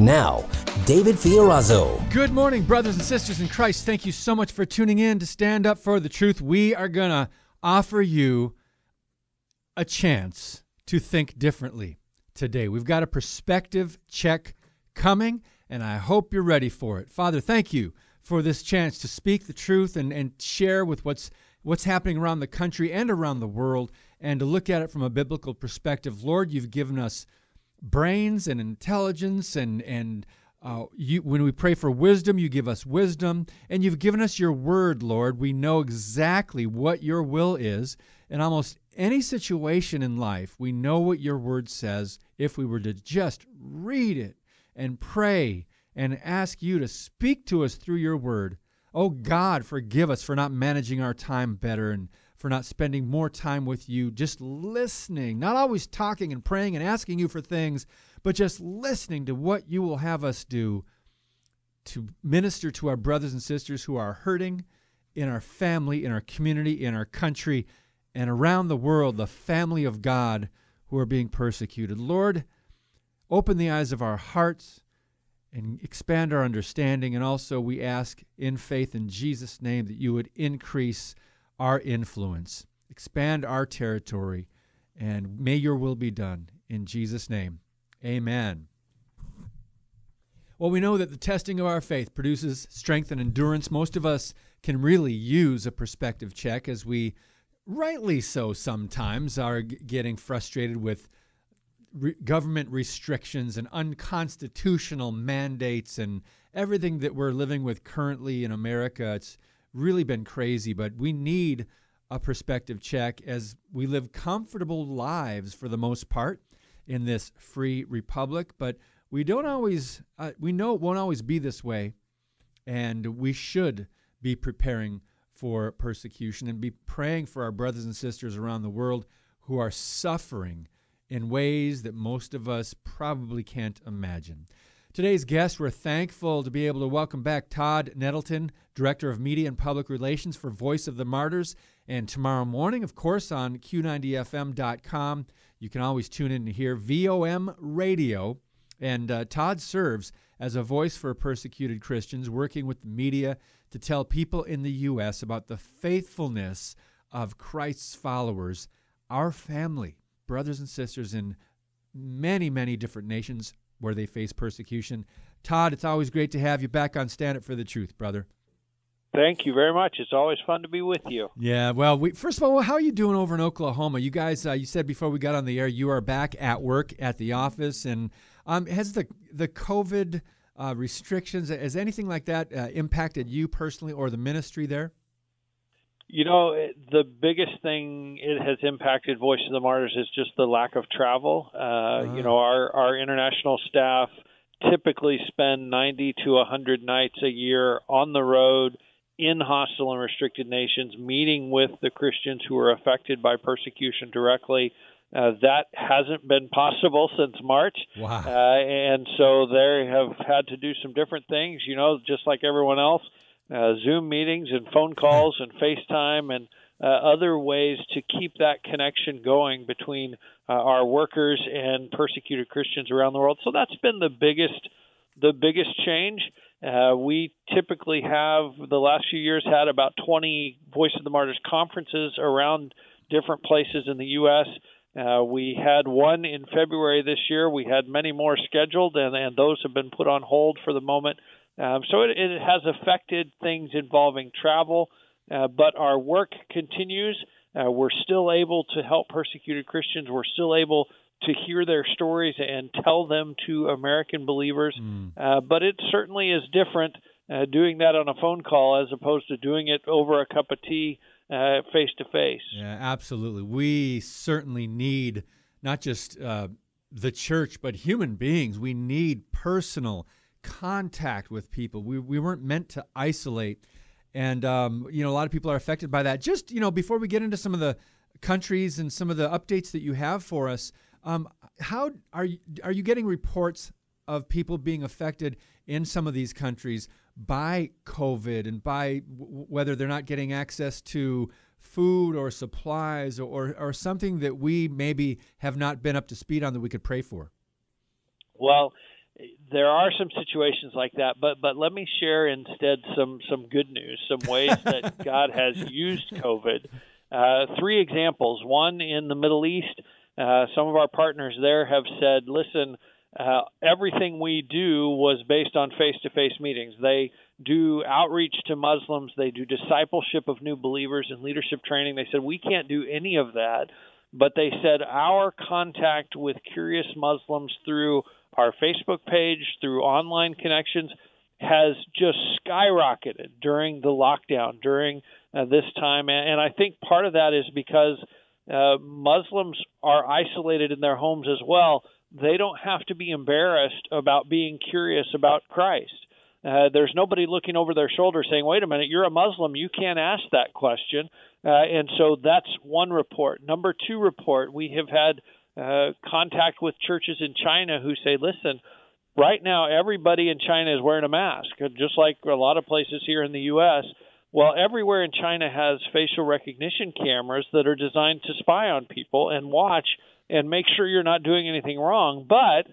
Now, David Fiorazo. Good morning, brothers and sisters in Christ. Thank you so much for tuning in to Stand Up for the Truth. We are going to offer you a chance to think differently today. We've got a perspective check coming, and I hope you're ready for it. Father, thank you for this chance to speak the truth and, and share with what's what's happening around the country and around the world and to look at it from a biblical perspective. Lord, you've given us brains and intelligence and and uh, you, when we pray for wisdom, you give us wisdom, and you've given us your word, Lord. We know exactly what your will is. In almost any situation in life, we know what your word says if we were to just read it and pray and ask you to speak to us through your word. Oh God, forgive us for not managing our time better and for not spending more time with you, just listening, not always talking and praying and asking you for things, but just listening to what you will have us do to minister to our brothers and sisters who are hurting in our family, in our community, in our country, and around the world, the family of God who are being persecuted. Lord, open the eyes of our hearts and expand our understanding. And also, we ask in faith in Jesus' name that you would increase our influence, expand our territory, and may your will be done. In Jesus' name, amen. Well, we know that the testing of our faith produces strength and endurance. Most of us can really use a perspective check as we, rightly so sometimes, are getting frustrated with re- government restrictions and unconstitutional mandates and everything that we're living with currently in America. It's really been crazy, but we need a perspective check as we live comfortable lives for the most part in this free republic. But we don't always, uh, we know it won't always be this way, and we should be preparing for persecution and be praying for our brothers and sisters around the world who are suffering in ways that most of us probably can't imagine. Today's guest, we're thankful to be able to welcome back Todd Nettleton, Director of Media and Public Relations for Voice of the Martyrs. And tomorrow morning, of course, on Q90FM.com, you can always tune in to hear VOM Radio. And uh, Todd serves as a voice for persecuted Christians, working with the media to tell people in the U.S. about the faithfulness of Christ's followers, our family, brothers and sisters in many, many different nations where they face persecution. Todd, it's always great to have you back on Stand Up for the Truth, brother. Thank you very much. It's always fun to be with you. Yeah, well, we, first of all, how are you doing over in Oklahoma? You guys, uh, you said before we got on the air, you are back at work at the office, and um, has the the COVID uh, restrictions, has anything like that uh, impacted you personally or the ministry there? You know, the biggest thing it has impacted Voice of the Martyrs is just the lack of travel. Uh, uh-huh. You know, our our international staff typically spend 90 to 100 nights a year on the road in hostile and restricted nations, meeting with the Christians who are affected by persecution directly. Uh, that hasn't been possible since March. Wow. Uh, and so they have had to do some different things, you know, just like everyone else uh, Zoom meetings and phone calls and FaceTime and uh, other ways to keep that connection going between uh, our workers and persecuted Christians around the world. So that's been the biggest the biggest change. Uh, we typically have the last few years had about 20 Voice of the Martyrs conferences around different places in the U.S. Uh, we had one in February this year. We had many more scheduled, and, and those have been put on hold for the moment. Um, so it, it, has affected things involving travel, uh, but our work continues. Uh, we're still able to help persecuted Christians. We're still able to hear their stories and tell them to American believers. Mm. Uh, but it certainly is different uh, doing that on a phone call as opposed to doing it over a cup of tea face to face. Yeah, absolutely. We certainly need not just uh, the church, but human beings. We need personal contact with people. We, we weren't meant to isolate. And, um, you know, a lot of people are affected by that. Just, you know, before we get into some of the countries and some of the updates that you have for us, um, how are you, are you getting reports of people being affected in some of these countries by COVID and by w- whether they're not getting access to food or supplies or, or something that we maybe have not been up to speed on that we could pray for? Well, there are some situations like that, but but let me share instead some some good news, some ways that God has used COVID. Uh, three examples. One in the Middle East. Uh, some of our partners there have said, "Listen, uh, everything we do was based on face-to-face meetings. They do outreach to Muslims. They do discipleship of new believers and leadership training. They said we can't do any of that, but they said our contact with curious Muslims through our Facebook page, through online connections, has just skyrocketed during the lockdown, during uh, this time. And I think part of that is because uh, Muslims are isolated in their homes as well. They don't have to be embarrassed about being curious about Christ. Uh, there's nobody looking over their shoulder saying, wait a minute, you're a Muslim, you can't ask that question. Uh, and so that's one report. Number two report, we have had uh, contact with churches in China who say, listen, right now everybody in China is wearing a mask, just like a lot of places here in the U.S. Well, everywhere in China has facial recognition cameras that are designed to spy on people and watch and make sure you're not doing anything wrong. But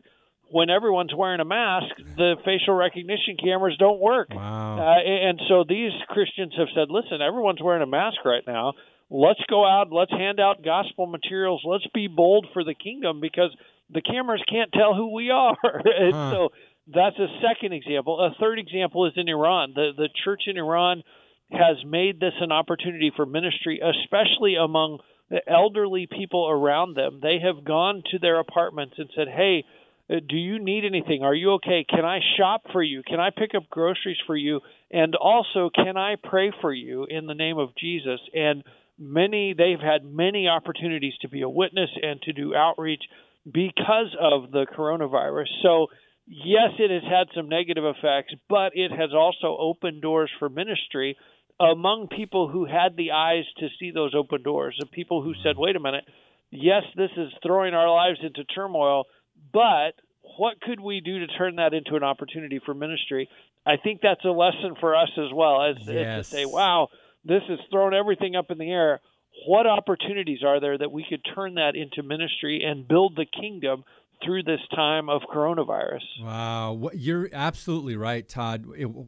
when everyone's wearing a mask, the facial recognition cameras don't work. Wow. Uh, and so these Christians have said, listen, everyone's wearing a mask right now let's go out, let's hand out gospel materials, let's be bold for the kingdom because the cameras can't tell who we are. and huh. so that's a second example. A third example is in Iran. The the church in Iran has made this an opportunity for ministry, especially among the elderly people around them. They have gone to their apartments and said, "Hey, uh, do you need anything? Are you okay? Can I shop for you? Can I pick up groceries for you? And also, can I pray for you in the name of Jesus?" And many they've had many opportunities to be a witness and to do outreach because of the coronavirus. So yes, it has had some negative effects, but it has also opened doors for ministry among people who had the eyes to see those open doors, the people who said, "Wait a minute, yes, this is throwing our lives into turmoil, but what could we do to turn that into an opportunity for ministry?" I think that's a lesson for us as well as, yes. as to say, "Wow, this has thrown everything up in the air. What opportunities are there that we could turn that into ministry and build the kingdom through this time of coronavirus? Wow, you're absolutely right, Todd.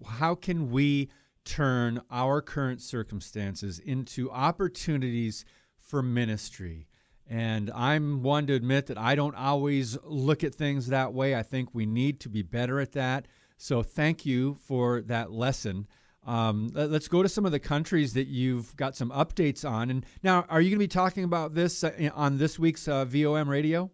How can we turn our current circumstances into opportunities for ministry? And I'm one to admit that I don't always look at things that way. I think we need to be better at that. So thank you for that lesson. Um, let's go to some of the countries that you've got some updates on. And now, are you going to be talking about this uh, on this week's uh, VOM radio?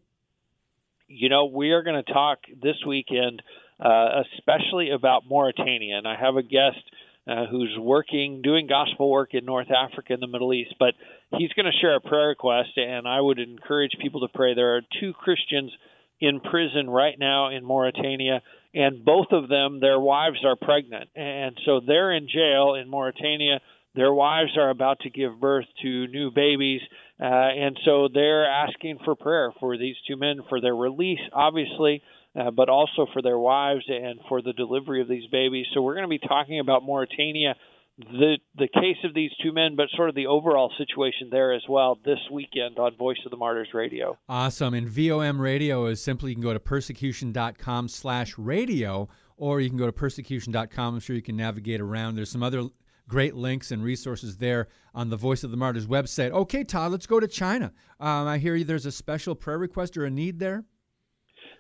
You know, we are going to talk this weekend, uh, especially about Mauritania. And I have a guest uh, who's working, doing gospel work in North Africa and the Middle East. But he's going to share a prayer request, and I would encourage people to pray. There are two Christians in prison right now in Mauritania and both of them, their wives are pregnant, and so they're in jail in Mauritania. Their wives are about to give birth to new babies, uh, and so they're asking for prayer for these two men for their release, obviously, uh, but also for their wives and for the delivery of these babies. So we're going to be talking about Mauritania the the case of these two men, but sort of the overall situation there as well this weekend on Voice of the Martyrs Radio. Awesome. And VOM Radio is simply you can go to persecution.com slash radio or you can go to persecution.com. I'm sure you can navigate around. There's some other great links and resources there on the Voice of the Martyrs website. Okay, Todd, let's go to China. Um, I hear there's a special prayer request or a need there.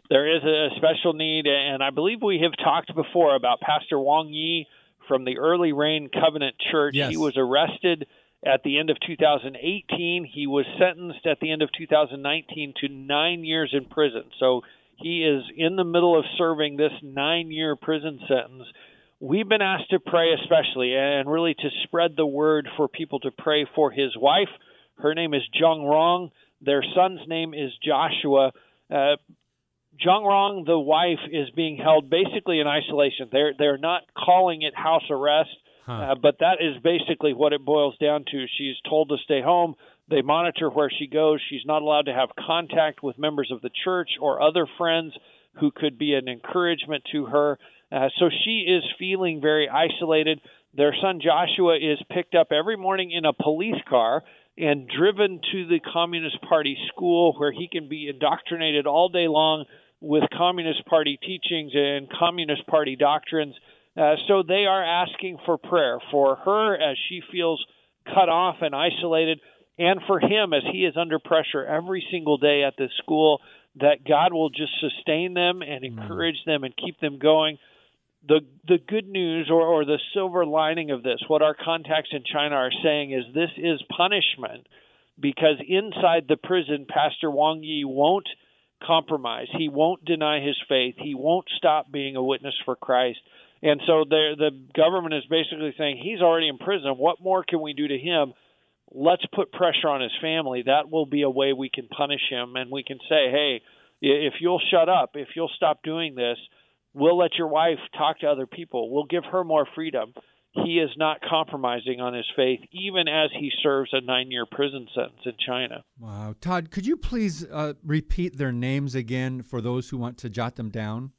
There is a special need, and I believe we have talked before about Pastor Wang Yi from the Early Rain Covenant Church. Yes. He was arrested at the end of 2018. He was sentenced at the end of 2019 to nine years in prison. So he is in the middle of serving this nine year prison sentence. We've been asked to pray, especially, and really to spread the word for people to pray for his wife. Her name is Jiang Rong. Their son's name is Joshua. Uh, Jiang Rong, the wife, is being held basically in isolation. They're they're not calling it house arrest, huh. uh, but that is basically what it boils down to. She's told to stay home. They monitor where she goes. She's not allowed to have contact with members of the church or other friends who could be an encouragement to her. Uh, so she is feeling very isolated. Their son Joshua is picked up every morning in a police car and driven to the Communist Party school where he can be indoctrinated all day long with Communist Party teachings and Communist Party doctrines. Uh, so they are asking for prayer for her as she feels cut off and isolated, and for him as he is under pressure every single day at this school, that God will just sustain them and mm. encourage them and keep them going. The the good news or, or the silver lining of this, what our contacts in China are saying is this is punishment because inside the prison, Pastor Wang Yi won't compromise. He won't deny his faith. He won't stop being a witness for Christ. And so the the government is basically saying he's already in prison. What more can we do to him? Let's put pressure on his family. That will be a way we can punish him, and we can say, hey, if you'll shut up, if you'll stop doing this, we'll let your wife talk to other people. We'll give her more freedom he is not compromising on his faith, even as he serves a nine year prison sentence in China. Wow. Todd, could you please uh, repeat their names again for those who want to jot them down?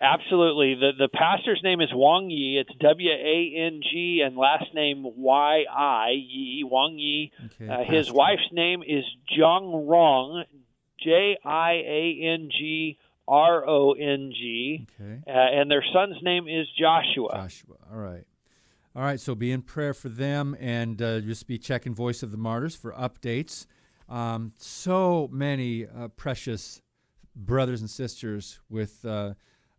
Absolutely. The the pastor's name is Wang Yi. It's W A N G and last name Y I Yi. Wang Yi. Okay, uh, his wife's name is Jiang Rong. J I A N G R O N G. Okay. Uh, and their son's name is Joshua. Joshua. All right. All right, so be in prayer for them and uh, just be checking Voice of the Martyrs for updates. Um, so many uh, precious brothers and sisters with uh,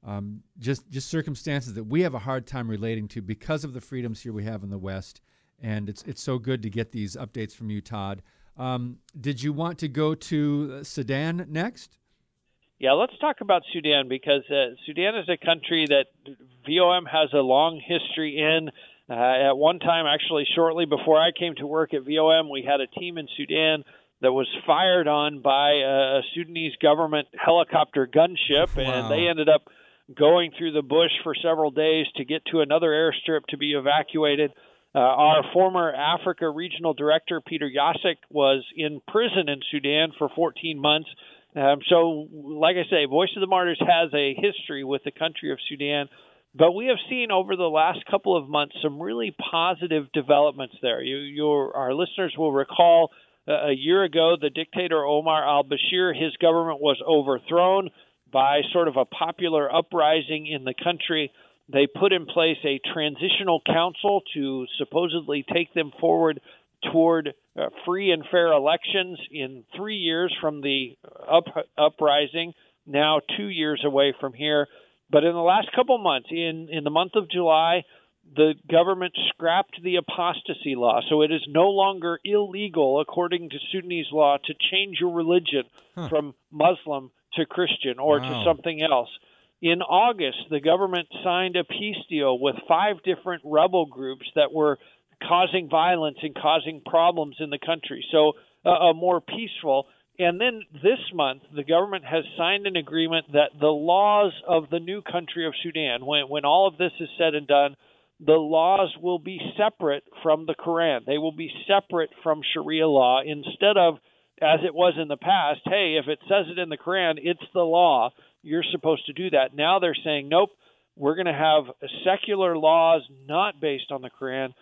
um, just just circumstances that we have a hard time relating to because of the freedoms here we have in the West, and it's it's so good to get these updates from you, Todd. Um, did you want to go to Sudan next? Yeah, let's talk about Sudan because uh, Sudan is a country that VOM has a long history in. Uh, at one time, actually, shortly before I came to work at VOM, we had a team in Sudan that was fired on by a Sudanese government helicopter gunship, wow. and they ended up going through the bush for several days to get to another airstrip to be evacuated. Uh, our former Africa regional director, Peter Jasek, was in prison in Sudan for 14 months. Um, so, like I say, Voice of the Martyrs has a history with the country of Sudan. But we have seen over the last couple of months some really positive developments there. You, your, our listeners will recall uh, a year ago the dictator Omar al Bashir, his government was overthrown by sort of a popular uprising in the country. They put in place a transitional council to supposedly take them forward toward uh, free and fair elections in three years from the up, uprising, now two years away from here. But in the last couple months, in, in the month of July, the government scrapped the apostasy law. So it is no longer illegal, according to Sudanese law, to change your religion huh. from Muslim to Christian or wow. to something else. In August, the government signed a peace deal with five different rebel groups that were causing violence and causing problems in the country. So uh, a more peaceful and then this month, the government has signed an agreement that the laws of the new country of Sudan, when, when all of this is said and done, the laws will be separate from the Quran. They will be separate from Sharia law instead of, as it was in the past, hey, if it says it in the Quran, it's the law. You're supposed to do that. Now they're saying, nope, we're going to have secular laws not based on the Quran.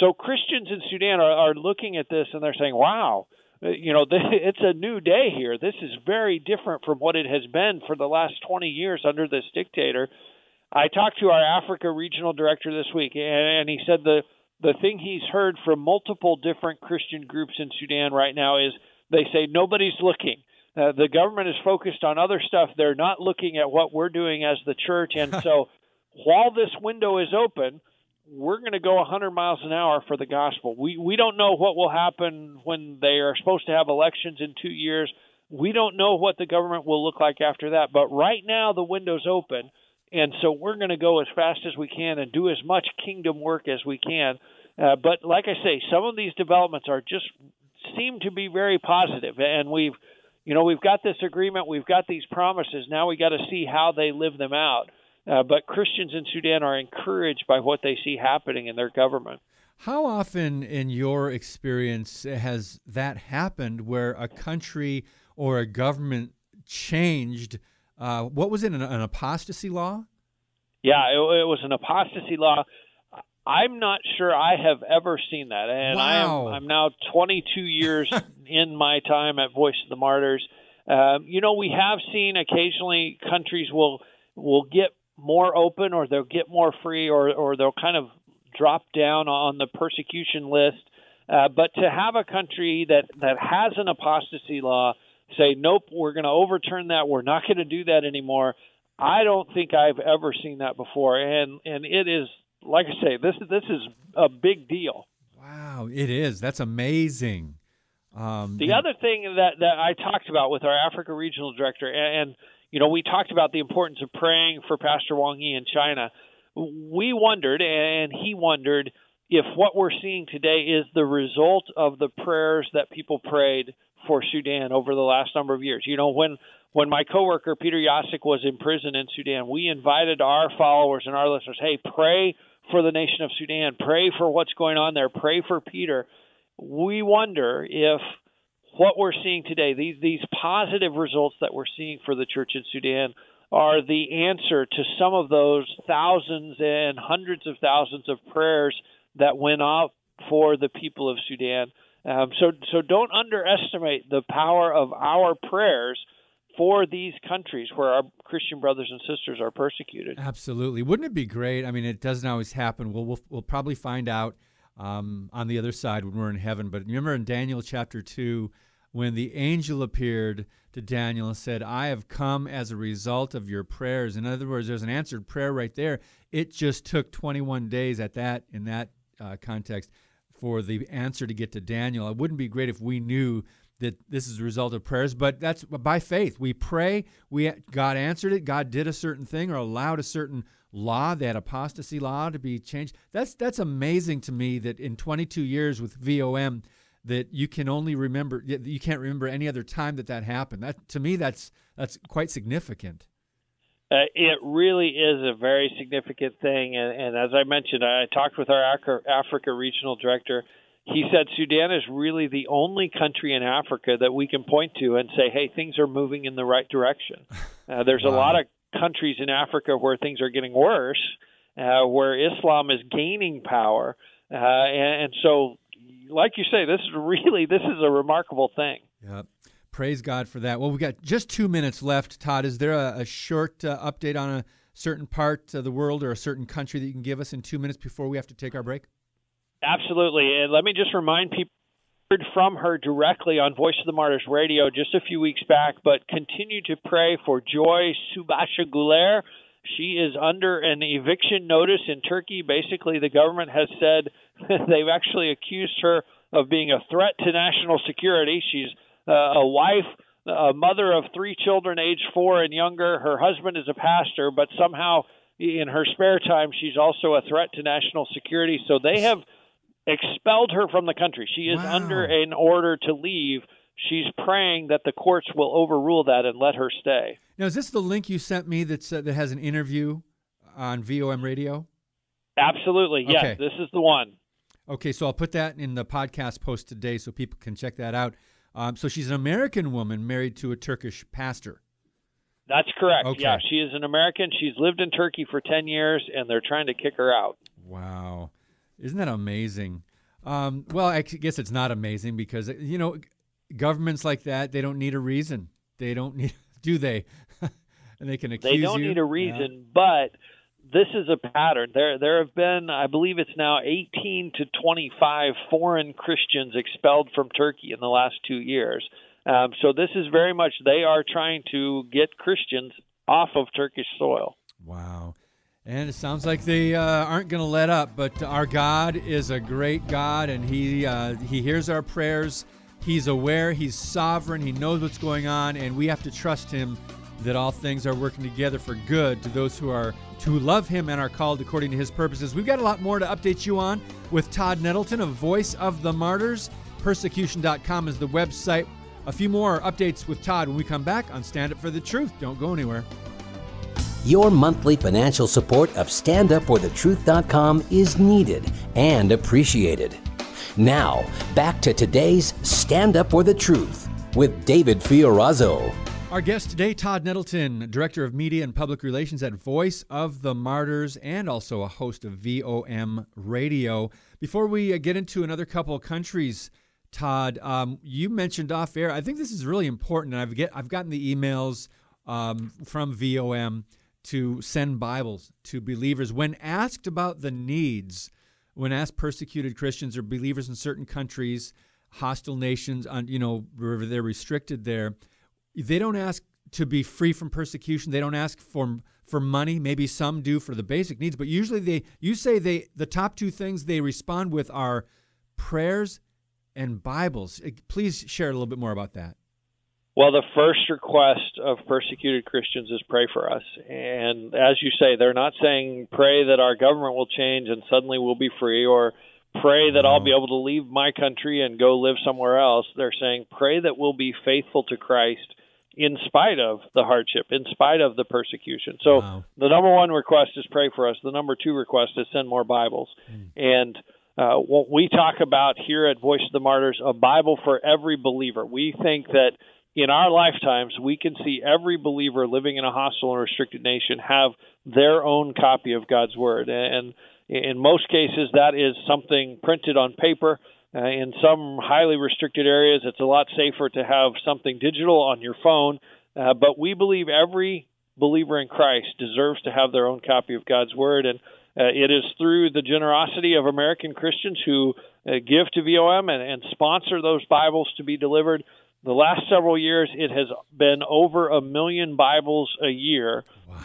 So Christians in Sudan are, are looking at this and they're saying, wow, you know, it's a new day here. This is very different from what it has been for the last 20 years under this dictator. I talked to our Africa regional director this week, and he said the the thing he's heard from multiple different Christian groups in Sudan right now is they say nobody's looking. Uh, the government is focused on other stuff. They're not looking at what we're doing as the church, and so while this window is open, we're going to go 100 miles an hour for the gospel. We we don't know what will happen when they are supposed to have elections in 2 years. We don't know what the government will look like after that, but right now the window's open and so we're going to go as fast as we can and do as much kingdom work as we can. Uh, but like I say, some of these developments are just seem to be very positive, and we've you know, we've got this agreement, we've got these promises. Now we got to see how they live them out. Uh, but Christians in Sudan are encouraged by what they see happening in their government. How often, in your experience, has that happened where a country or a government changed? Uh, what was it, an, an, apostasy law? Yeah, it, it, was an apostasy law. I'm not sure I have ever seen that, and wow. I am I'm now 22 years in my time at Voice of the Martyrs. Um, you know, we have seen occasionally countries will will get more open, or they'll get more free, or or they'll kind of drop down on the persecution list. Uh, but to have a country that, that has an apostasy law say, nope, we're going to overturn that, we're not going to do that anymore, I don't think I've ever seen that before. And, and it is, like I say, this, this is a big deal. Wow, it is. That's amazing. Um, the other thing that, that I talked about with our Africa Regional Director, and, and you know, we talked about the importance of praying for Pastor Wang Yi in China we wondered, and he wondered, if what we're seeing today is the result of the prayers that people prayed for Sudan over the last number of years. You know, when when my coworker Peter Jasek was in prison in Sudan, we invited our followers and our listeners, hey, pray for the nation of Sudan, pray for what's going on there, pray for Peter. We wonder if what we're seeing today, these these positive results that we're seeing for the church in Sudan, are the answer to some of those thousands and hundreds of thousands of prayers that went up for the people of Sudan. Um, so, so don't underestimate the power of our prayers for these countries where our Christian brothers and sisters are persecuted. Absolutely, wouldn't it be great? I mean, it doesn't always happen. We'll we'll, we'll probably find out um, on the other side when we're in heaven. But remember in Daniel chapter two, when the angel appeared to Daniel and said, I have come as a result of your prayers. In other words, there's an answered prayer right there. It just took 21 days at that in that uh, context for the answer to get to Daniel. It wouldn't be great if we knew that this is a result of prayers, but that's by faith. We pray, we God answered it, God did a certain thing or allowed a certain law, that apostasy law to be changed. That's that's amazing to me that in 22 years with VOM that you can only remember you can't remember any other time that that happened. That to me that's that's quite significant. Uh, it really is a very significant thing, and, and as I mentioned, I talked with our Africa regional director. He said Sudan is really the only country in Africa that we can point to and say, "Hey, things are moving in the right direction." Uh, there's wow. a lot of countries in Africa where things are getting worse, uh, where Islam is gaining power, uh, and, and so like you say, this is really this is a remarkable thing. Yeah. Praise God for that. Well, we've got just two minutes left. Todd, is there a, a short uh, update on a certain part of the world or a certain country that you can give us in two minutes before we have to take our break? Absolutely. And let me just remind people heard from her directly on Voice of the Martyrs radio just a few weeks back, but continue to pray for Joy Subasiguller. She is under an eviction notice in Turkey. Basically, the government has said they've actually accused her of being a threat to national security. She's uh, a wife, a mother of three children, aged four and younger. Her husband is a pastor, but somehow in her spare time, she's also a threat to national security. So they have expelled her from the country. She is wow. under an order to leave. She's praying that the courts will overrule that and let her stay. Now, is this the link you sent me that's, uh, that has an interview on VOM radio? Absolutely. Yes, okay. this is the one. Okay, so I'll put that in the podcast post today so people can check that out. Um, so she's an American woman married to a Turkish pastor. That's correct. Okay. Yeah, she is an American. She's lived in Turkey for 10 years, and they're trying to kick her out. Wow. Isn't that amazing? Um, well, I guess it's not amazing because, you know, governments like that, they don't need a reason. They don't need, do they? and they can accuse They don't you. need a reason, yeah. but this is a pattern. There, there have been, I believe it's now 18 to 25 foreign Christians expelled from Turkey in the last two years. Um, so this is very much they are trying to get Christians off of Turkish soil. Wow. And it sounds like they uh, aren't going to let up, but our God is a great God, and He uh, He hears our prayers. He's aware, He's sovereign, He knows what's going on, and we have to trust Him that all things are working together for good to those who are to love him and are called according to his purposes. We've got a lot more to update you on with Todd Nettleton, of voice of the martyrs. Persecution.com is the website. a few more updates with Todd when we come back on Stand Up for the Truth. Don't go anywhere. Your monthly financial support of StandUpForTheTruth.com is needed and appreciated. Now, back to today's Stand Up for the Truth with David Fiorazo. Our guest today, Todd Nettleton, Director of Media and Public Relations at Voice of the Martyrs and also a host of VOM Radio. Before we uh, get into another couple of countries, Todd, um, you mentioned off air, I think this is really important, and I've, get, I've gotten the emails um, from VOM to send Bibles to believers. When asked about the needs, when asked persecuted Christians or believers in certain countries, hostile nations, on you know where they're restricted there, they don't ask to be free from persecution. They don't ask for for money. Maybe some do for the basic needs, but usually they you say they the top two things they respond with are prayers and Bibles. Please share a little bit more about that. Well, the first request of persecuted Christians is pray for us. And as you say, they're not saying pray that our government will change and suddenly we'll be free or pray that I'll be able to leave my country and go live somewhere else. They're saying pray that we'll be faithful to Christ in spite of the hardship, in spite of the persecution. So wow. the number one request is pray for us. The number two request is send more Bibles. Mm. And uh, what we talk about here at Voice of the Martyrs, a Bible for every believer. We think that in our lifetimes, we can see every believer living in a hostile and restricted nation have their own copy of God's Word. And in most cases, that is something printed on paper uh, in some highly restricted areas, it's a lot safer to have something digital on your phone. Uh, but we believe every believer in Christ deserves to have their own copy of God's Word. And uh, it is through the generosity of American Christians who uh, give to VOM and, and sponsor those Bibles to be delivered. The last several years, it has been over a million Bibles a year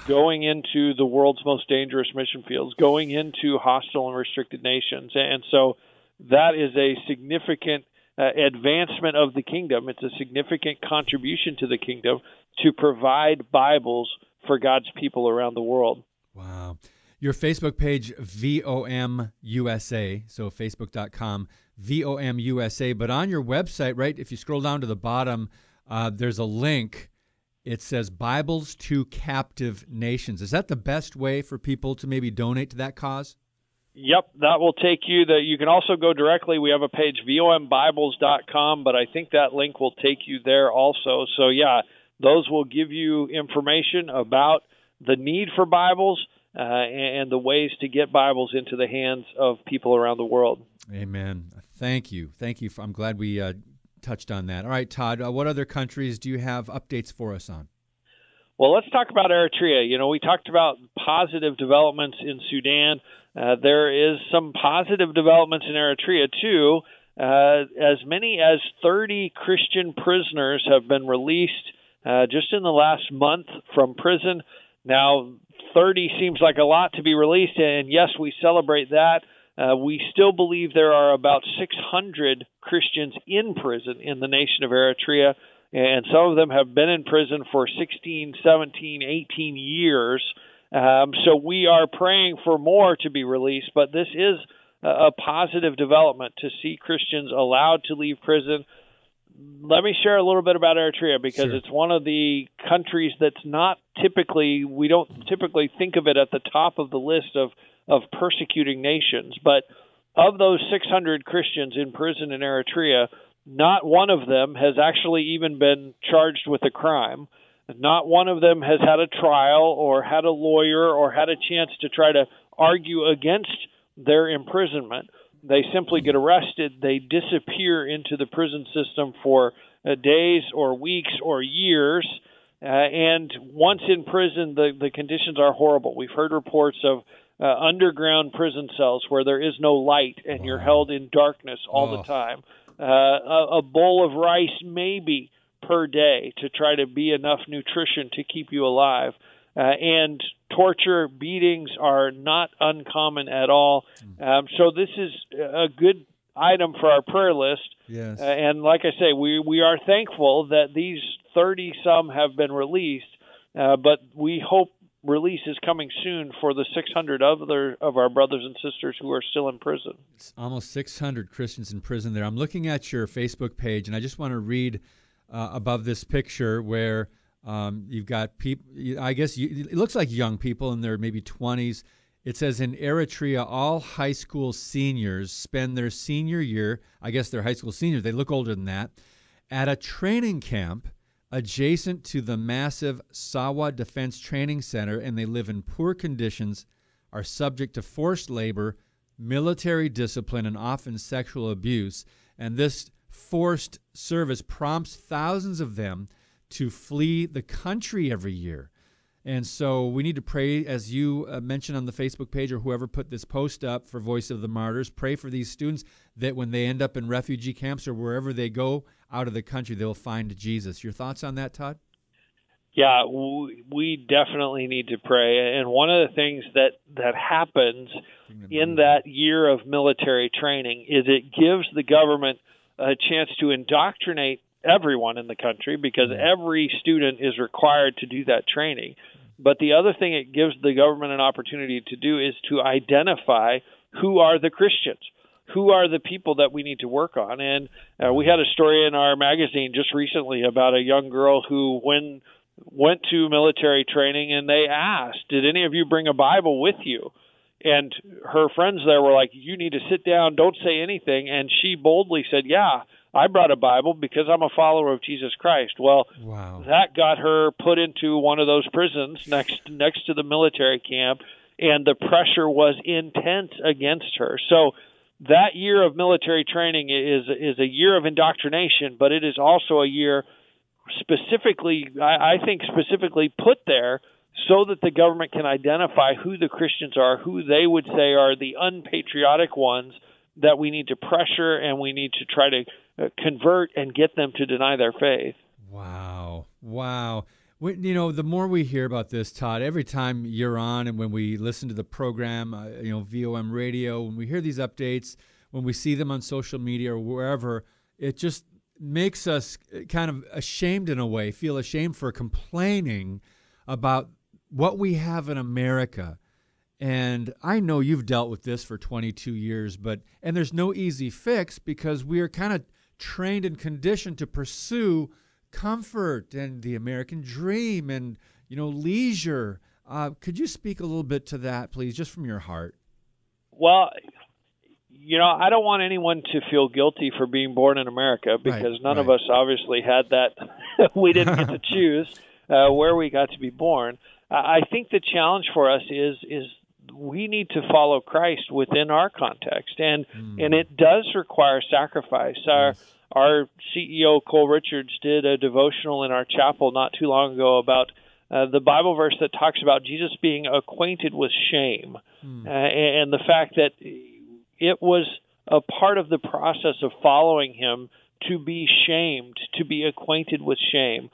going into the world's most dangerous mission fields, going into hostile and restricted nations. And so that is a significant uh, advancement of the kingdom. It's a significant contribution to the kingdom to provide Bibles for God's people around the world. Wow. Your Facebook page, VOM USA, so facebook.com, VOM USA. But on your website, right, if you scroll down to the bottom, uh, there's a link. It says Bibles to Captive Nations. Is that the best way for people to maybe donate to that cause? Yep, that will take you. That you can also go directly. We have a page vombibles.com, but I think that link will take you there also. So yeah, those will give you information about the need for Bibles uh, and the ways to get Bibles into the hands of people around the world. Amen. Thank you. Thank you. For, I'm glad we uh, touched on that. All right, Todd. Uh, what other countries do you have updates for us on? Well, let's talk about Eritrea. You know, we talked about positive developments in Sudan. Uh, there is some positive developments in Eritrea too. Uh, as many as 30 Christian prisoners have been released uh, just in the last month from prison. Now, 30 seems like a lot to be released, and yes, we celebrate that. Uh, we still believe there are about 600 Christians in prison in the nation of Eritrea, and some of them have been in prison for 16, 17, 18 years. Um, so we are praying for more to be released, but this is a, a positive development to see Christians allowed to leave prison. Let me share a little bit about Eritrea because sure. it's one of the countries that's not typically we don't typically think of it at the top of the list of of persecuting nations, but of those 600 Christians in prison in Eritrea, not one of them has actually even been charged with a crime. Not one of them has had a trial or had a lawyer or had a chance to try to argue against their imprisonment. They simply get arrested, they disappear into the prison system for uh, days or weeks or years. Uh, and once in prison, the, the conditions are horrible. We've heard reports of uh, underground prison cells where there is no light and you're held in darkness all oh. the time. Uh, a, a bowl of rice, maybe, per day to try to be enough nutrition to keep you alive. Uh, and torture, beatings are not uncommon at all. Um, so this is a good item for our prayer list. Yes. Uh, and like I say, we we are thankful that these thirty some have been released, uh, but we hope release is coming soon for the 600 other of our brothers and sisters who are still in prison. It's almost 600 Christians in prison there. I'm looking at your Facebook page, and I just want to read uh, above this picture where um, you've got people. I guess you, it looks like young people in their maybe twenties. It says in Eritrea, all high school seniors spend their senior year. I guess they're high school seniors. They look older than that. At a training camp adjacent to the massive Sawa Defense Training Center, and they live in poor conditions, are subject to forced labor, military discipline, and often sexual abuse. And this forced service prompts thousands of them to flee the country every year. And so we need to pray, as you uh, mentioned on the Facebook page or whoever put this post up for Voice of the Martyrs, pray for these students that when they end up in refugee camps or wherever they go out of the country, they'll find Jesus. Your thoughts on that, Todd? Yeah, we definitely need to pray. And one of the things that, that happens in that year of military training is it gives the government a chance to indoctrinate everyone in the country because every student is required to do that training. But the other thing it gives the government an opportunity to do is to identify who are the Christians, who are the people that we need to work on. And uh, we had a story in our magazine just recently about a young girl who, when went to military training, and they asked, "Did any of you bring a Bible with you?" And her friends there were like, "You need to sit down, don't say anything." And she boldly said, "Yeah." I brought a Bible because I'm a follower of Jesus Christ. Well, wow. that got her put into one of those prisons next next to the military camp, and the pressure was intense against her. So that year of military training is is a year of indoctrination, but it is also a year specifically, I, I think, specifically put there so that the government can identify who the Christians are, who they would say are the unpatriotic ones that we need to pressure and we need to try to uh, convert and get them to deny their faith. Wow. Wow. We, you know, the more we hear about this, Todd, every time you're on and when we listen to the program, uh, you know, VOM radio, when we hear these updates, when we see them on social media or wherever, it just makes us uh, kind of ashamed in a way, feel ashamed for complaining about what we have in America and I know you've dealt with this for 22 years, but and there's no easy fix because we are kind of trained and conditioned to pursue comfort and the American dream and you know leisure. Uh, could you speak a little bit to that, please, just from your heart? Well, you know, I don't want anyone to feel guilty for being born in America because right, none right. of us obviously had that. we didn't get to choose uh, where we got to be born. I think the challenge for us is is we need to follow Christ within our context, and mm. and it does require sacrifice. Our yes. our CEO Cole Richards did a devotional in our chapel not too long ago about uh, the Bible verse that talks about Jesus being acquainted with shame, mm. uh, and the fact that it was a part of the process of following Him to be shamed, to be acquainted with shame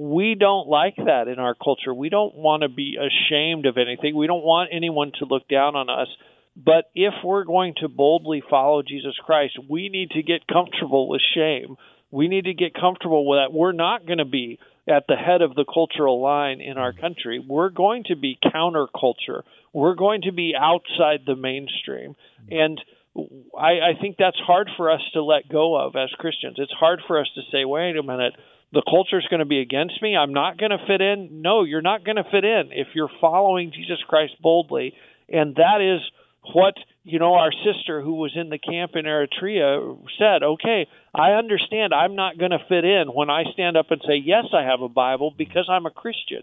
we don't like that in our culture. We don't want to be ashamed of anything. We don't want anyone to look down on us. But if we're going to boldly follow Jesus Christ, we need to get comfortable with shame. We need to get comfortable with that. We're not going to be at the head of the cultural line in our country. We're going to be counterculture. We're going to be outside the mainstream. And I, I think that's hard for us to let go of as Christians. It's hard for us to say, wait a minute, the culture is going to be against me. I'm not going to fit in. No, you're not going to fit in if you're following Jesus Christ boldly. And that is what, you know, our sister who was in the camp in Eritrea said, okay, I understand I'm not going to fit in when I stand up and say, yes, I have a Bible because I'm a Christian.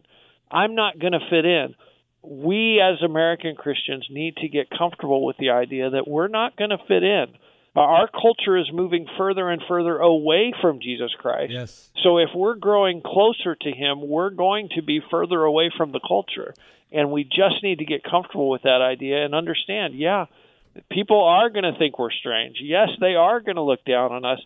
I'm not going to fit in. We as American Christians need to get comfortable with the idea that we're not going to fit in our culture is moving further and further away from Jesus Christ. Yes. So if we're growing closer to him, we're going to be further away from the culture. And we just need to get comfortable with that idea and understand, yeah, people are going to think we're strange. Yes, they are going to look down on us.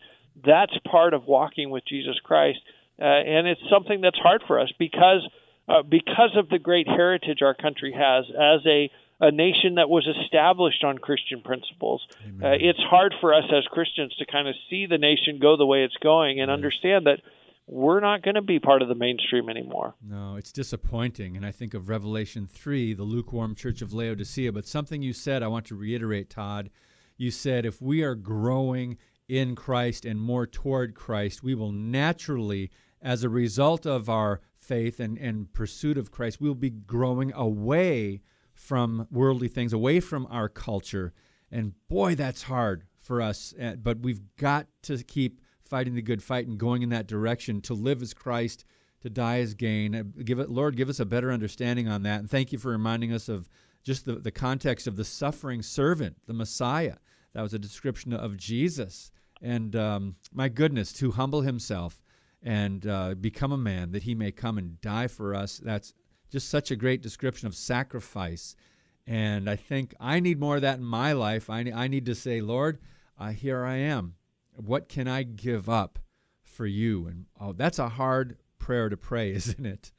That's part of walking with Jesus Christ. Uh, and it's something that's hard for us because uh, because of the great heritage our country has as a a nation that was established on Christian principles. Uh, it's hard for us as Christians to kind of see the nation go the way it's going and understand that we're not going to be part of the mainstream anymore. No, it's disappointing. And I think of Revelation 3, the lukewarm church of Laodicea. But something you said, I want to reiterate, Todd. You said if we are growing in Christ and more toward Christ, we will naturally, as a result of our faith and, and pursuit of Christ, we'll be growing away from worldly things, away from our culture. And boy, that's hard for us. Uh, but we've got to keep fighting the good fight and going in that direction to live as Christ, to die as gain. Uh, give it, Lord, give us a better understanding on that. And thank you for reminding us of just the, the context of the suffering servant, the Messiah. That was a description of Jesus. And um, my goodness, to humble himself and uh, become a man that he may come and die for us. That's just such a great description of sacrifice. And I think I need more of that in my life. I, I need to say, Lord, uh, here I am. What can I give up for you? And oh, that's a hard prayer to pray, isn't it?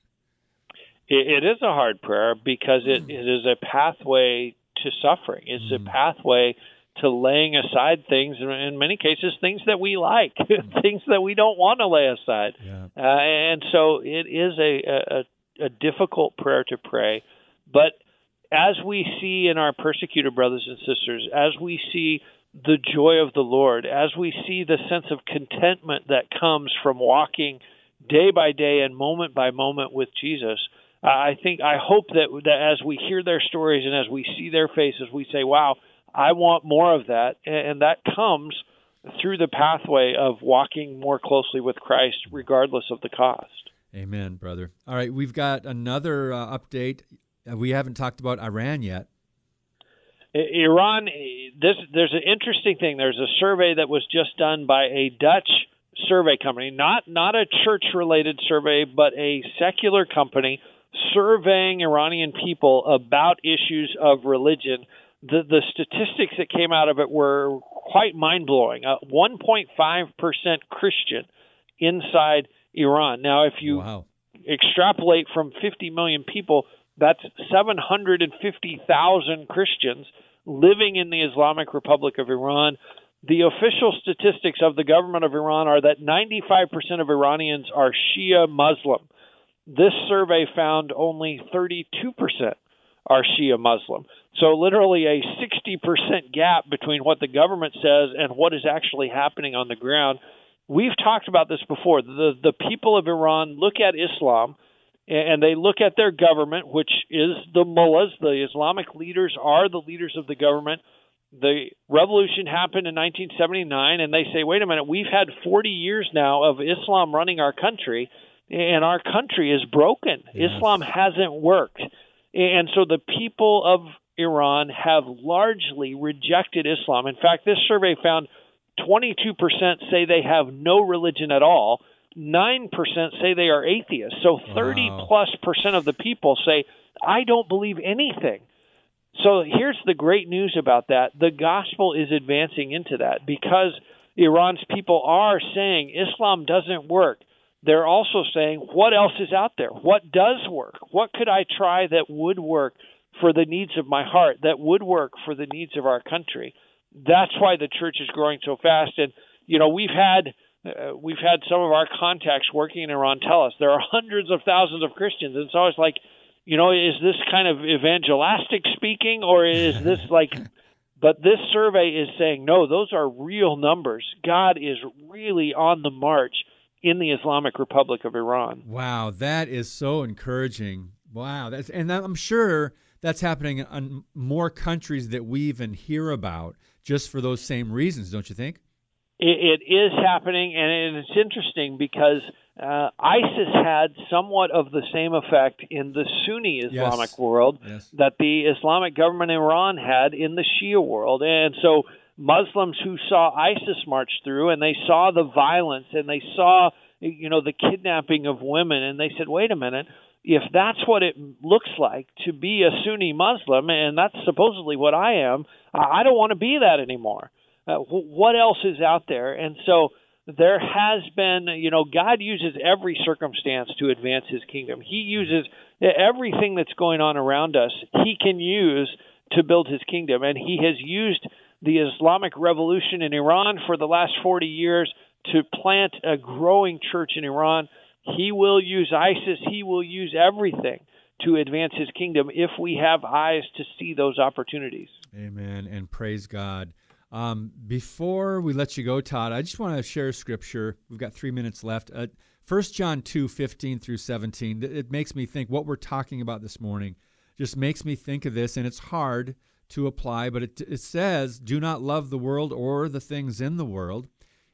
It, it is a hard prayer because it, it is a pathway to suffering. It's mm. a pathway to laying aside things, in many cases, things that we like, mm. things that we don't want to lay aside. Yeah. Uh, and so it is a, a, a difficult prayer to pray. But as we see in our persecuted brothers and sisters, as we see the joy of the Lord, as we see the sense of contentment that comes from walking day by day and moment by moment with Jesus, I think I hope that, that as we hear their stories and as we see their faces, we say, "Wow, I want more of that," and that comes through the pathway of walking more closely with Christ, regardless of the cost. Amen, brother. All right, we've got another uh, update. We haven't talked about Iran yet. Iran, this there's an interesting thing. There's a survey that was just done by a Dutch survey company, not not a church related survey, but a secular company surveying Iranian people about issues of religion. The the statistics that came out of it were quite mind blowing. Uh, 1.5 percent Christian inside Iran. Now, if you wow. extrapolate from 50 million people, that's 750,000 Christians living in the Islamic Republic of Iran. The official statistics of the government of Iran are that 95% of Iranians are Shia Muslim. This survey found only 32% are Shia Muslim. So, literally, a 60% gap between what the government says and what is actually happening on the ground. We've talked about this before. The, the people of Iran look at Islam and they look at their government, which is the mullahs, the Islamic leaders are the leaders of the government. The revolution happened in 1979, and they say, wait a minute, we've had 40 years now of Islam running our country, and our country is broken. Yes. Islam hasn't worked. And so the people of Iran have largely rejected Islam. In fact, this survey found 22% say they have no religion at all 9% say they are atheists. So 30 wow. plus percent of the people say, I don't believe anything. So here's the great news about that the gospel is advancing into that because Iran's people are saying Islam doesn't work. They're also saying, what else is out there? What does work? What could I try that would work for the needs of my heart, that would work for the needs of our country? That's why the church is growing so fast. And, you know, we've had uh, we've had some of our contacts working in Iran tell us there are hundreds of thousands of Christians, and so it's like, you know, is this kind of evangelistic speaking, or is this like? But this survey is saying no; those are real numbers. God is really on the march in the Islamic Republic of Iran. Wow, that is so encouraging. Wow, that's and I'm sure that's happening in more countries that we even hear about just for those same reasons, don't you think? it, it is happening, and it's interesting because uh, ISIS had somewhat of the same effect in the Sunni Islamic yes. world yes. that the Islamic government in Iran had in the Shia world. And so Muslims who saw ISIS march through and they saw the violence and they saw you know the kidnapping of women and they said wait a minute if that's what it looks like to be a Sunni Muslim and that's supposedly what I am I don't want to be that anymore uh, what else is out there? And so there has been, you know, God uses every circumstance to advance his kingdom. He uses everything that's going on around us, he can use to build his kingdom. And he has used the Islamic revolution in Iran for the last 40 years to plant a growing church in Iran. He will use ISIS, he will use everything to advance his kingdom if we have eyes to see those opportunities. Amen. And praise God. Um, before we let you go, Todd, I just want to share scripture. We've got three minutes left. Uh, 1 John 2 15 through 17. It makes me think what we're talking about this morning just makes me think of this, and it's hard to apply, but it, it says, Do not love the world or the things in the world.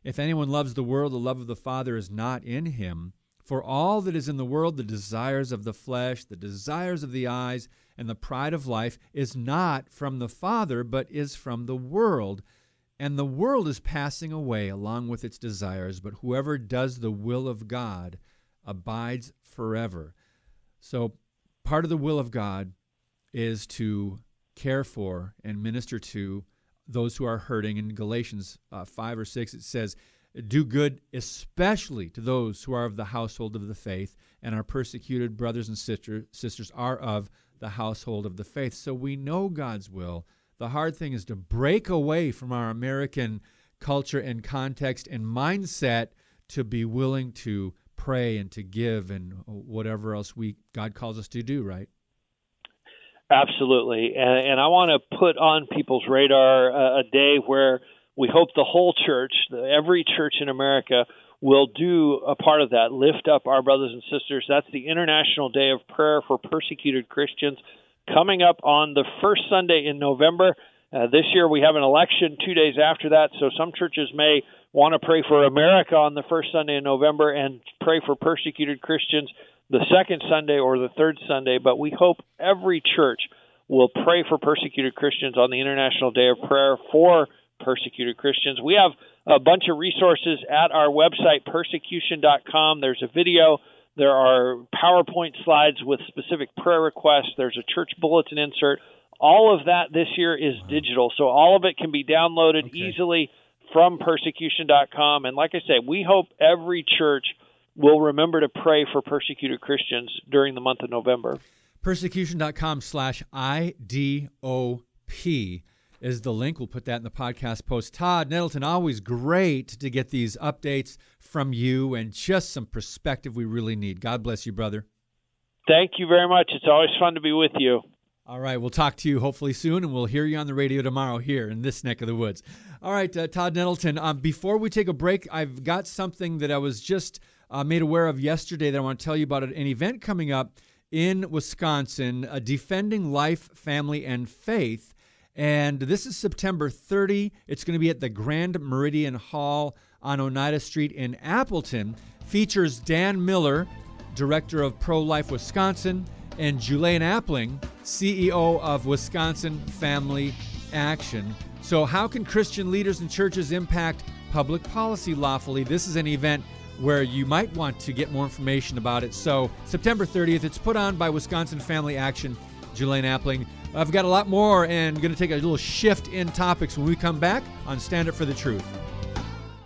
If anyone loves the world, the love of the Father is not in him. For all that is in the world, the desires of the flesh, the desires of the eyes, and the pride of life, is not from the Father, but is from the world. And the world is passing away along with its desires, but whoever does the will of God abides forever. So, part of the will of God is to care for and minister to those who are hurting. In Galatians uh, 5 or 6, it says, Do good, especially to those who are of the household of the faith, and our persecuted brothers and sister, sisters are of the household of the faith. So we know God's will. The hard thing is to break away from our American culture and context and mindset to be willing to pray and to give and whatever else we God calls us to do, right? Absolutely, and, and I want to put on people's radar a, a day where we hope the whole church, every church in America, will do a part of that. Lift up our brothers and sisters. That's the International Day of Prayer for Persecuted Christians, coming up on the first Sunday in November. Uh, this year we have an election two days after that, so some churches may want to pray for America on the first Sunday in November and pray for persecuted Christians the second Sunday or the third Sunday, but we hope every church will pray for persecuted Christians on the International Day of Prayer for persecuted Christians. We have a bunch of resources at our website, persecution.com. There's a video, there are PowerPoint slides with specific prayer requests, there's a church bulletin insert. All of that this year is digital, so all of it can be downloaded okay. easily from persecution.com. And like I say, we hope every church will remember to pray for persecuted Christians during the month of November. Persecution.com slash IDOP is the link. We'll put that in the podcast post. Todd Nettleton, always great to get these updates from you and just some perspective we really need. God bless you, brother. Thank you very much. It's always fun to be with you. All right, we'll talk to you hopefully soon, and we'll hear you on the radio tomorrow here in this neck of the woods. All right, uh, Todd Nettleton, um, before we take a break, I've got something that I was just uh, made aware of yesterday that I want to tell you about. An event coming up in Wisconsin, uh, Defending Life, Family, and Faith. And this is September 30. It's going to be at the Grand Meridian Hall on Oneida Street in Appleton. Features Dan Miller, director of Pro Life Wisconsin, and Julaine Appling, CEO of Wisconsin Family Action. So, how can Christian leaders and churches impact public policy lawfully? This is an event where you might want to get more information about it. So, September 30th, it's put on by Wisconsin Family Action. Julaine Appling. I've got a lot more and going to take a little shift in topics when we come back on Stand Up for the Truth.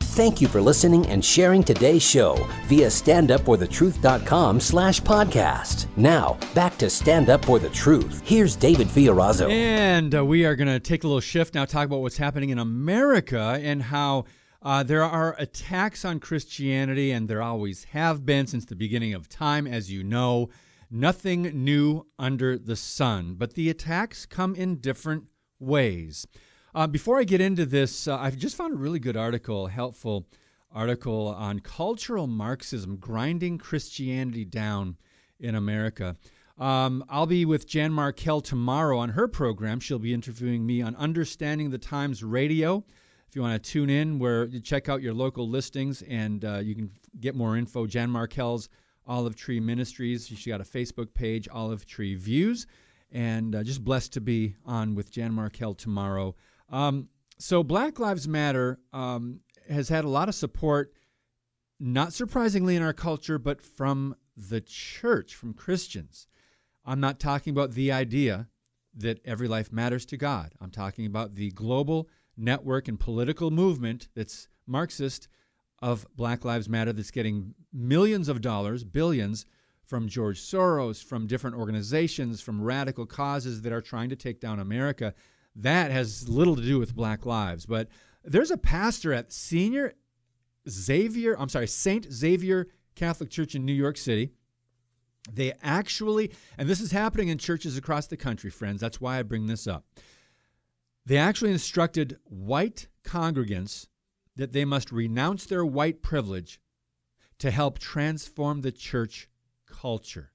Thank you for listening and sharing today's show via standupforthetruth.com slash podcast. Now, back to Stand Up for the Truth. Here's David Fiorazzo. And uh, we are going to take a little shift now, talk about what's happening in America and how uh, there are attacks on Christianity, and there always have been since the beginning of time, as you know. Nothing new under the sun, but the attacks come in different ways. Uh, before I get into this, uh, I've just found a really good article, helpful article on cultural Marxism grinding Christianity down in America. Um, I'll be with Jan Markell tomorrow on her program. She'll be interviewing me on Understanding the Times Radio. If you want to tune in, where you check out your local listings and uh, you can get more info. Jan Markell's Olive Tree Ministries. She got a Facebook page, Olive Tree Views, and uh, just blessed to be on with Jan Markell tomorrow. Um, so Black Lives Matter um, has had a lot of support, not surprisingly in our culture, but from the church, from Christians. I'm not talking about the idea that every life matters to God. I'm talking about the global network and political movement that's Marxist of Black Lives Matter that's getting millions of dollars, billions, from George Soros, from different organizations, from radical causes that are trying to take down America. That has little to do with Black Lives. But there's a pastor at Senior Xavier, I'm sorry, St. Xavier Catholic Church in New York City. They actually, and this is happening in churches across the country, friends. That's why I bring this up. They actually instructed white congregants that they must renounce their white privilege to help transform the church culture.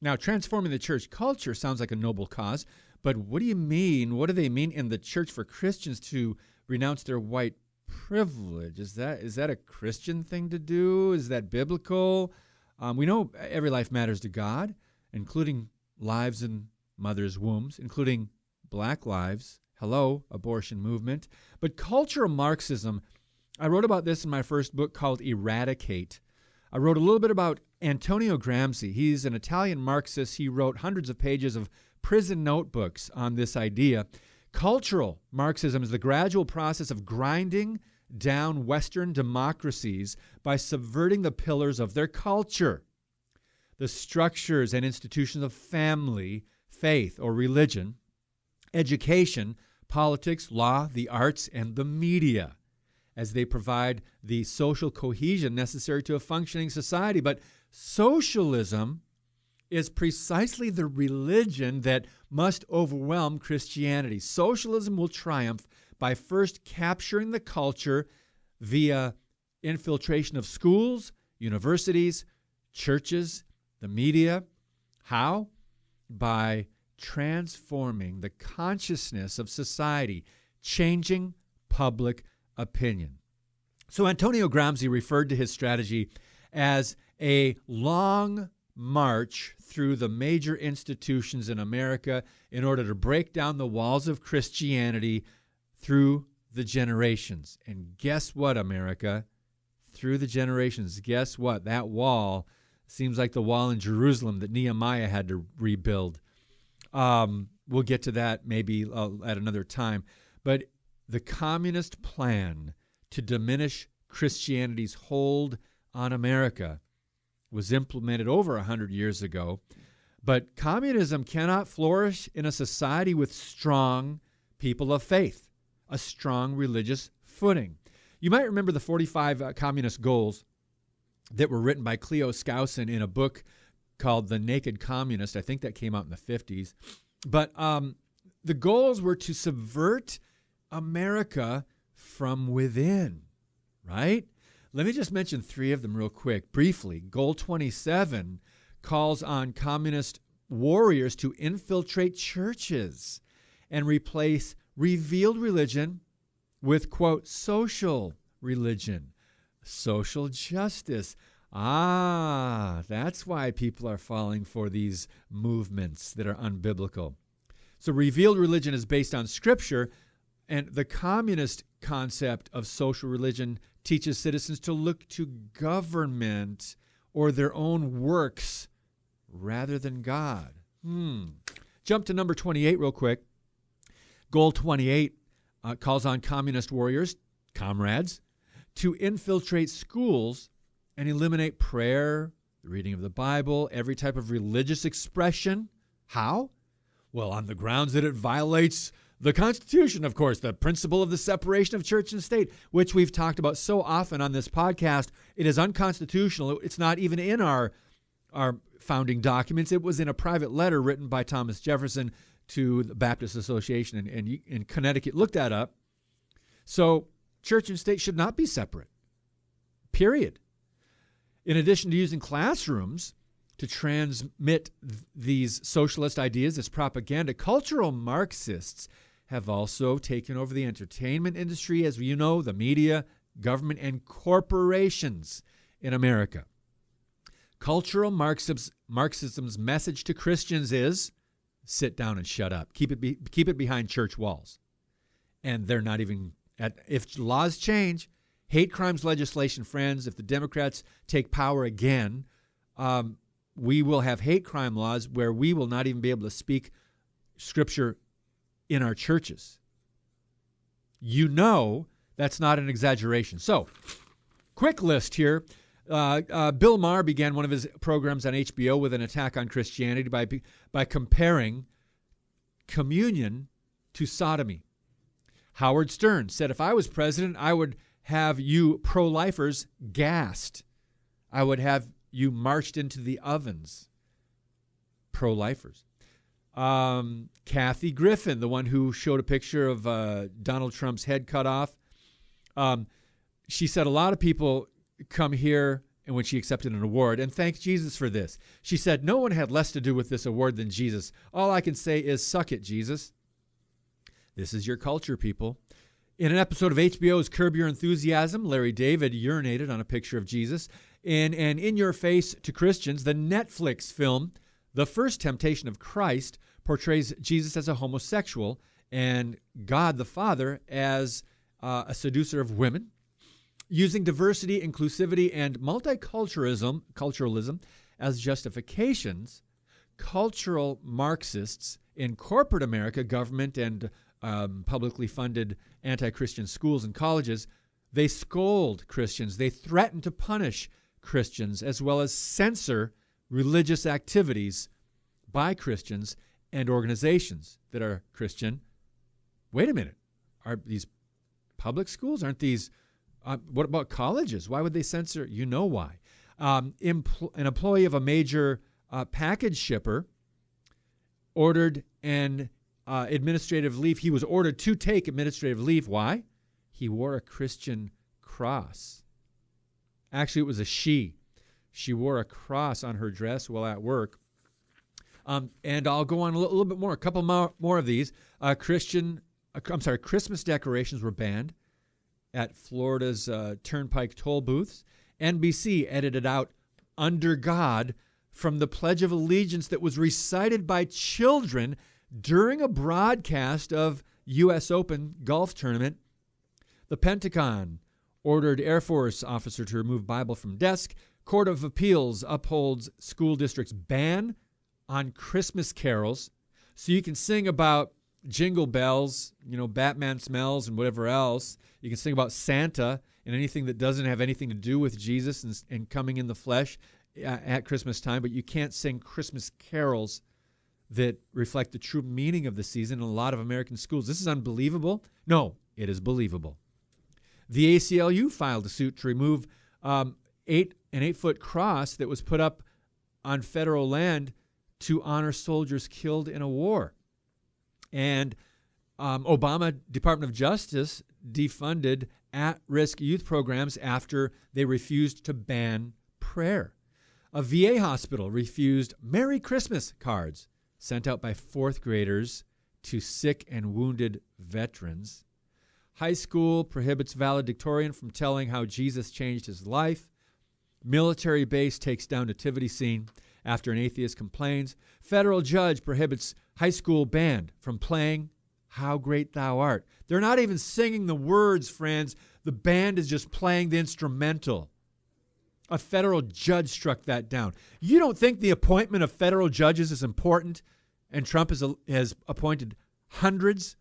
Now, transforming the church culture sounds like a noble cause, but what do you mean? What do they mean in the church for Christians to renounce their white privilege? Is that is that a Christian thing to do? Is that biblical? Um, we know every life matters to God, including lives in mothers' wombs, including black lives. Hello, abortion movement. But cultural Marxism, I wrote about this in my first book called Eradicate. I wrote a little bit about Antonio Gramsci. He's an Italian Marxist. He wrote hundreds of pages of prison notebooks on this idea. Cultural Marxism is the gradual process of grinding down Western democracies by subverting the pillars of their culture, the structures and institutions of family, faith, or religion, education, politics, law, the arts, and the media, as they provide the social cohesion necessary to a functioning society. But socialism is precisely the religion that must overwhelm Christianity. Socialism will triumph by first capturing the culture via infiltration of schools, universities, churches, the media. How? By transforming the consciousness of society, changing public opinion. So Antonio Gramsci referred to his strategy as a long march through the major institutions in America in order to break down the walls of Christianity through the generations. And guess what, America? Through the generations, guess what? That wall seems like the wall in Jerusalem that Nehemiah had to rebuild. Um, we'll get to that maybe uh, at another time. But the communist plan to diminish Christianity's hold on America was implemented over a 100 years ago. But communism cannot flourish in a society with strong people of faith, a strong religious footing. You might remember the 45 uh, communist goals that were written by Cleon Skousen in a book called The Naked Communist. I think that came out in the 50s. But um, the goals were to subvert America from within, right? Let me just mention three of them real quick, briefly. Goal 27 calls on communist warriors to infiltrate churches and replace revealed religion with, quote, social religion, social justice. Ah, that's why people are falling for these movements that are unbiblical. So, revealed religion is based on scripture, and the communist concept of social religion teaches citizens to look to government or their own works rather than God. Hmm. Jump to number 28 real quick. Goal 28 uh, calls on communist warriors, comrades, to infiltrate schools and eliminate prayer, the reading of the Bible, every type of religious expression. How? Well, on the grounds that it violates the Constitution, of course, the principle of the separation of church and state, which we've talked about so often on this podcast. It is unconstitutional. It's not even in our our founding documents. It was in a private letter written by Thomas Jefferson to the Baptist Association in, in, in Connecticut. Look that up. So, church and state should not be separate. Period. In addition to using classrooms to transmit th- these socialist ideas as propaganda, cultural Marxists have also taken over the entertainment industry, as you know, the media, government, and corporations in America. Cultural Marxism's, Marxism's message to Christians is sit down and shut up. Keep it, be, keep it behind church walls. And they're not even, at, if laws change, hate crimes legislation, friends, if the Democrats take power again, um, we will have hate crime laws where we will not even be able to speak scripture in our churches. You know that's not an exaggeration. So, quick list here. Uh, uh, Bill Maher began one of his programs on HBO with an attack on Christianity by, by comparing communion to sodomy. Howard Stern said, If I was president, I would have you pro lifers gassed. I would have you marched into the ovens. Pro lifers. Um, Kathy Griffin, the one who showed a picture of uh, Donald Trump's head cut off. Um, she said a lot of people come here and when she accepted an award and thanked Jesus for this. She said, No one had less to do with this award than Jesus. All I can say is, suck it, Jesus. This is your culture, people. In an episode of HBO's Curb Your Enthusiasm, Larry David urinated on a picture of Jesus. In an In Your Face to Christians, the Netflix film, The First Temptation of Christ, portrays Jesus as a homosexual and God the Father as uh, a seducer of women using diversity, inclusivity, and multiculturalism culturalism as justifications, cultural Marxists in corporate America, government and um, publicly funded anti-Christian schools and colleges, they scold Christians. They threaten to punish Christians as well as censor religious activities by Christians and organizations that are Christian. Wait a minute. Are these public schools? Aren't these uh, what about colleges? Why would they censor? You know why. Um, empl- an employee of a major uh, package shipper ordered an uh, administrative leave. He was ordered to take administrative leave. Why? He wore a Christian cross. Actually, it was a she. She wore a cross on her dress while at work. Um, and I'll go on a little, bit more, a couple more, more of these. Uh, Christian, uh, I'm sorry, Christmas decorations were banned at Florida's uh, Turnpike toll booths. NBC edited out Under God from the Pledge of Allegiance that was recited by children during a broadcast of U.S. Open golf tournament. The Pentagon ordered Air Force officer to remove Bible from desk. Court of Appeals upholds school district's ban on Christmas carols. So you can sing about jingle bells, you know, Batman smells and whatever else. You can sing about Santa and anything that doesn't have anything to do with Jesus and, and coming in the flesh uh, at Christmas time, but you can't sing Christmas carols that reflect the true meaning of the season in a lot of American schools. This is unbelievable. No, it is believable. The ACLU filed a suit to remove um, eight an eight foot cross that was put up on federal land to honor soldiers killed in a war. And um, Obama Department of Justice defunded at-risk youth programs after they refused to ban prayer. A VA hospital refused Merry Christmas cards sent out by fourth graders to sick and wounded veterans. High school prohibits valedictorian from telling how Jesus changed his life. Military base takes down nativity scene after an atheist complains. Federal judge prohibits high school band from playing How Great Thou Art. They're not even singing the words, friends. The band is just playing the instrumental. A federal judge struck that down. You don't think the appointment of federal judges is important? And Trump has, has appointed hundreds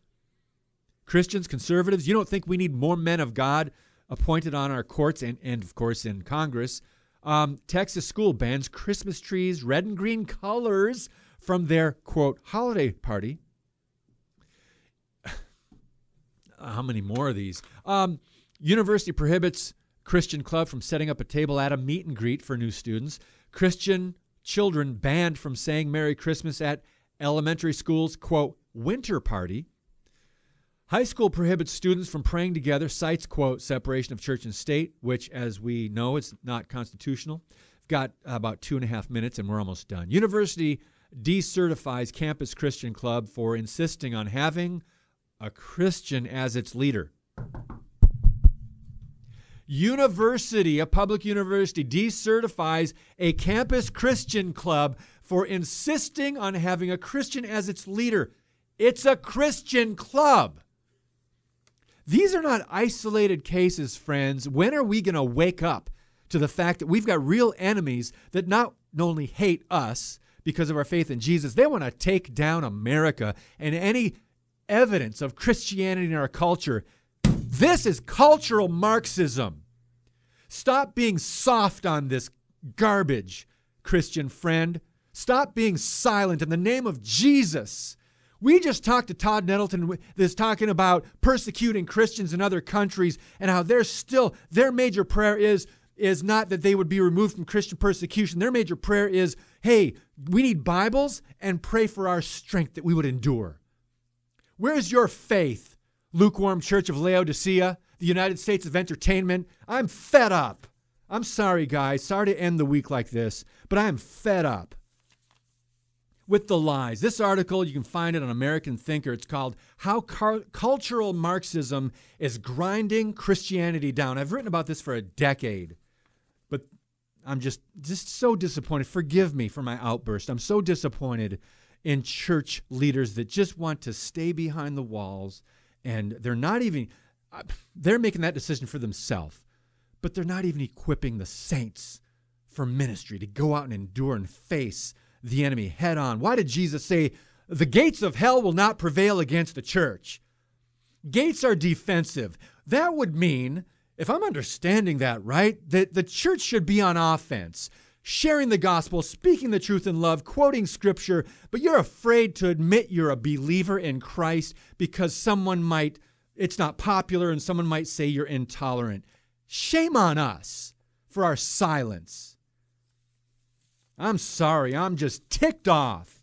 Christians, conservatives. You don't think we need more men of God appointed on our courts and, and of course, in Congress? Um, Texas school bans Christmas trees, red and green colors from their quote holiday party. How many more of these? Um, university prohibits Christian club from setting up a table at a meet and greet for new students. Christian children banned from saying Merry Christmas at elementary school's quote winter party. High school prohibits students from praying together, cites, quote, separation of church and state, which, as we know, is not constitutional. I've got about two and a half minutes and we're almost done. University decertifies Campus Christian Club for insisting on having a Christian as its leader. University, a public university, decertifies a campus Christian club for insisting on having a Christian as its leader. It's a Christian club. These are not isolated cases, friends. When are we going to wake up to the fact that we've got real enemies that not only hate us because of our faith in Jesus, they want to take down America and any evidence of Christianity in our culture. This is cultural Marxism. Stop being soft on this garbage, Christian friend. Stop being silent in the name of Jesus. We just talked to Todd Nettleton that's talking about persecuting Christians in other countries and how they're still, their major prayer is is not that they would be removed from Christian persecution. Their major prayer is, hey, we need Bibles and pray for our strength that we would endure. Where is your faith, lukewarm church of Laodicea, the United States of entertainment? I'm fed up. I'm sorry, guys. Sorry to end the week like this, but I'm fed up with the lies. This article, you can find it on American Thinker. It's called How Car- Cultural Marxism is Grinding Christianity Down. I've written about this for a decade, but I'm just just so disappointed. Forgive me for my outburst. I'm so disappointed in church leaders that just want to stay behind the walls and they're not even uh, they're making that decision for themselves, but they're not even equipping the saints for ministry to go out and endure and face the enemy head on. Why did Jesus say, The gates of hell will not prevail against the church? Gates are defensive. That would mean, if I'm understanding that right, that the church should be on offense, sharing the gospel, speaking the truth in love, quoting scripture, but you're afraid to admit you're a believer in Christ because someone might, it's not popular, and someone might say you're intolerant. Shame on us for our silence. I'm sorry. I'm just ticked off.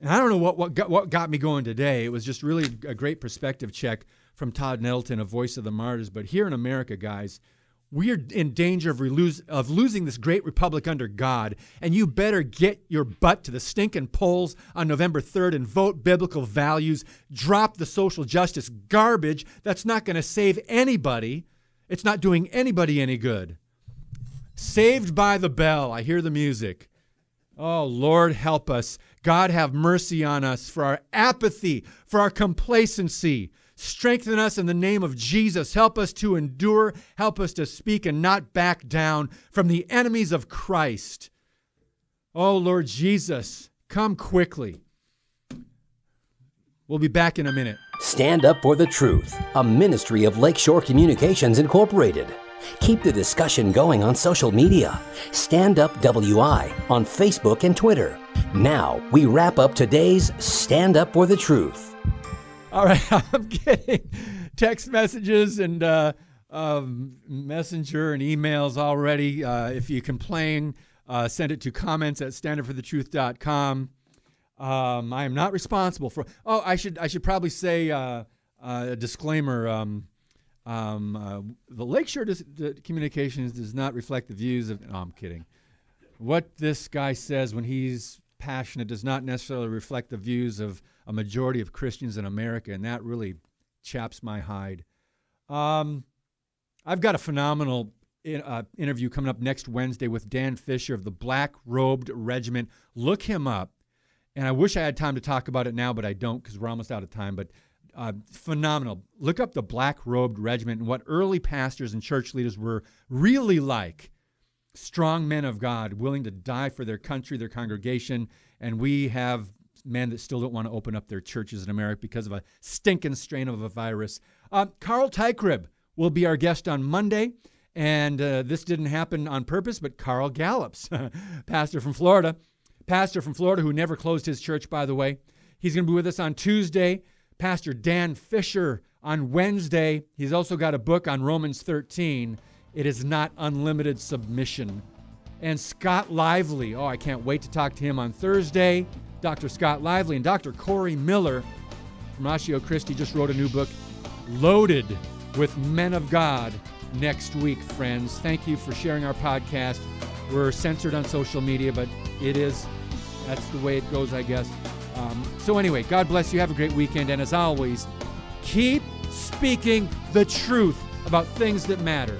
And I don't know what, what, got, what got me going today. It was just really a great perspective check from Todd Nettleton, a voice of the martyrs. But here in America, guys, we are in danger of, of losing this great republic under God. And you better get your butt to the stinking polls on November 3rd and vote biblical values. Drop the social justice garbage that's not going to save anybody. It's not doing anybody any good. Saved by the bell. I hear the music. Oh, Lord, help us. God, have mercy on us for our apathy, for our complacency. Strengthen us in the name of Jesus. Help us to endure. Help us to speak and not back down from the enemies of Christ. Oh, Lord Jesus, come quickly. We'll be back in a minute. Stand Up for the Truth, a ministry of Lakeshore Communications Incorporated. Keep the discussion going on social media. Stand Up WI on Facebook and Twitter. Now, we wrap up today's Stand Up for the Truth. All right, I'm getting text messages and uh, um, messenger and emails already. Uh, if you complain, uh, send it to comments at standupforthetruth.com. Um, I am not responsible for. Oh, I should I should probably say uh, uh, a disclaimer. Um, um, uh, the Lakeshore dis- Communications does not reflect the views of. No, I'm kidding. What this guy says when he's passionate does not necessarily reflect the views of a majority of Christians in America, and that really chaps my hide. Um, I've got a phenomenal in, uh, interview coming up next Wednesday with Dan Fisher of the Black Robed Regiment. Look him up. And I wish I had time to talk about it now, but I don't because we're almost out of time. But uh, phenomenal. Look up the Black Robed Regiment and what early pastors and church leaders were really like. Strong men of God, willing to die for their country, their congregation. And we have men that still don't want to open up their churches in America because of a stinking strain of a virus. Uh, Carl Teichrib will be our guest on Monday. And uh, this didn't happen on purpose, but Carl Gallups, pastor from Florida, pastor from Florida who never closed his church, by the way. He's going to be with us on Tuesday. Pastor Dan Fisher on Wednesday. He's also got a book on Romans 13. It is not unlimited submission. And Scott Lively. Oh, I can't wait to talk to him on Thursday. Dr. Scott Lively and Dr. Corey Miller from Ratio Christi just wrote a new book, Loaded with Men of God, next week, friends. Thank you for sharing our podcast. We're censored on social media, but it is, that's the way it goes, I guess. Um, so, anyway, God bless you. Have a great weekend. And as always, keep speaking the truth about things that matter.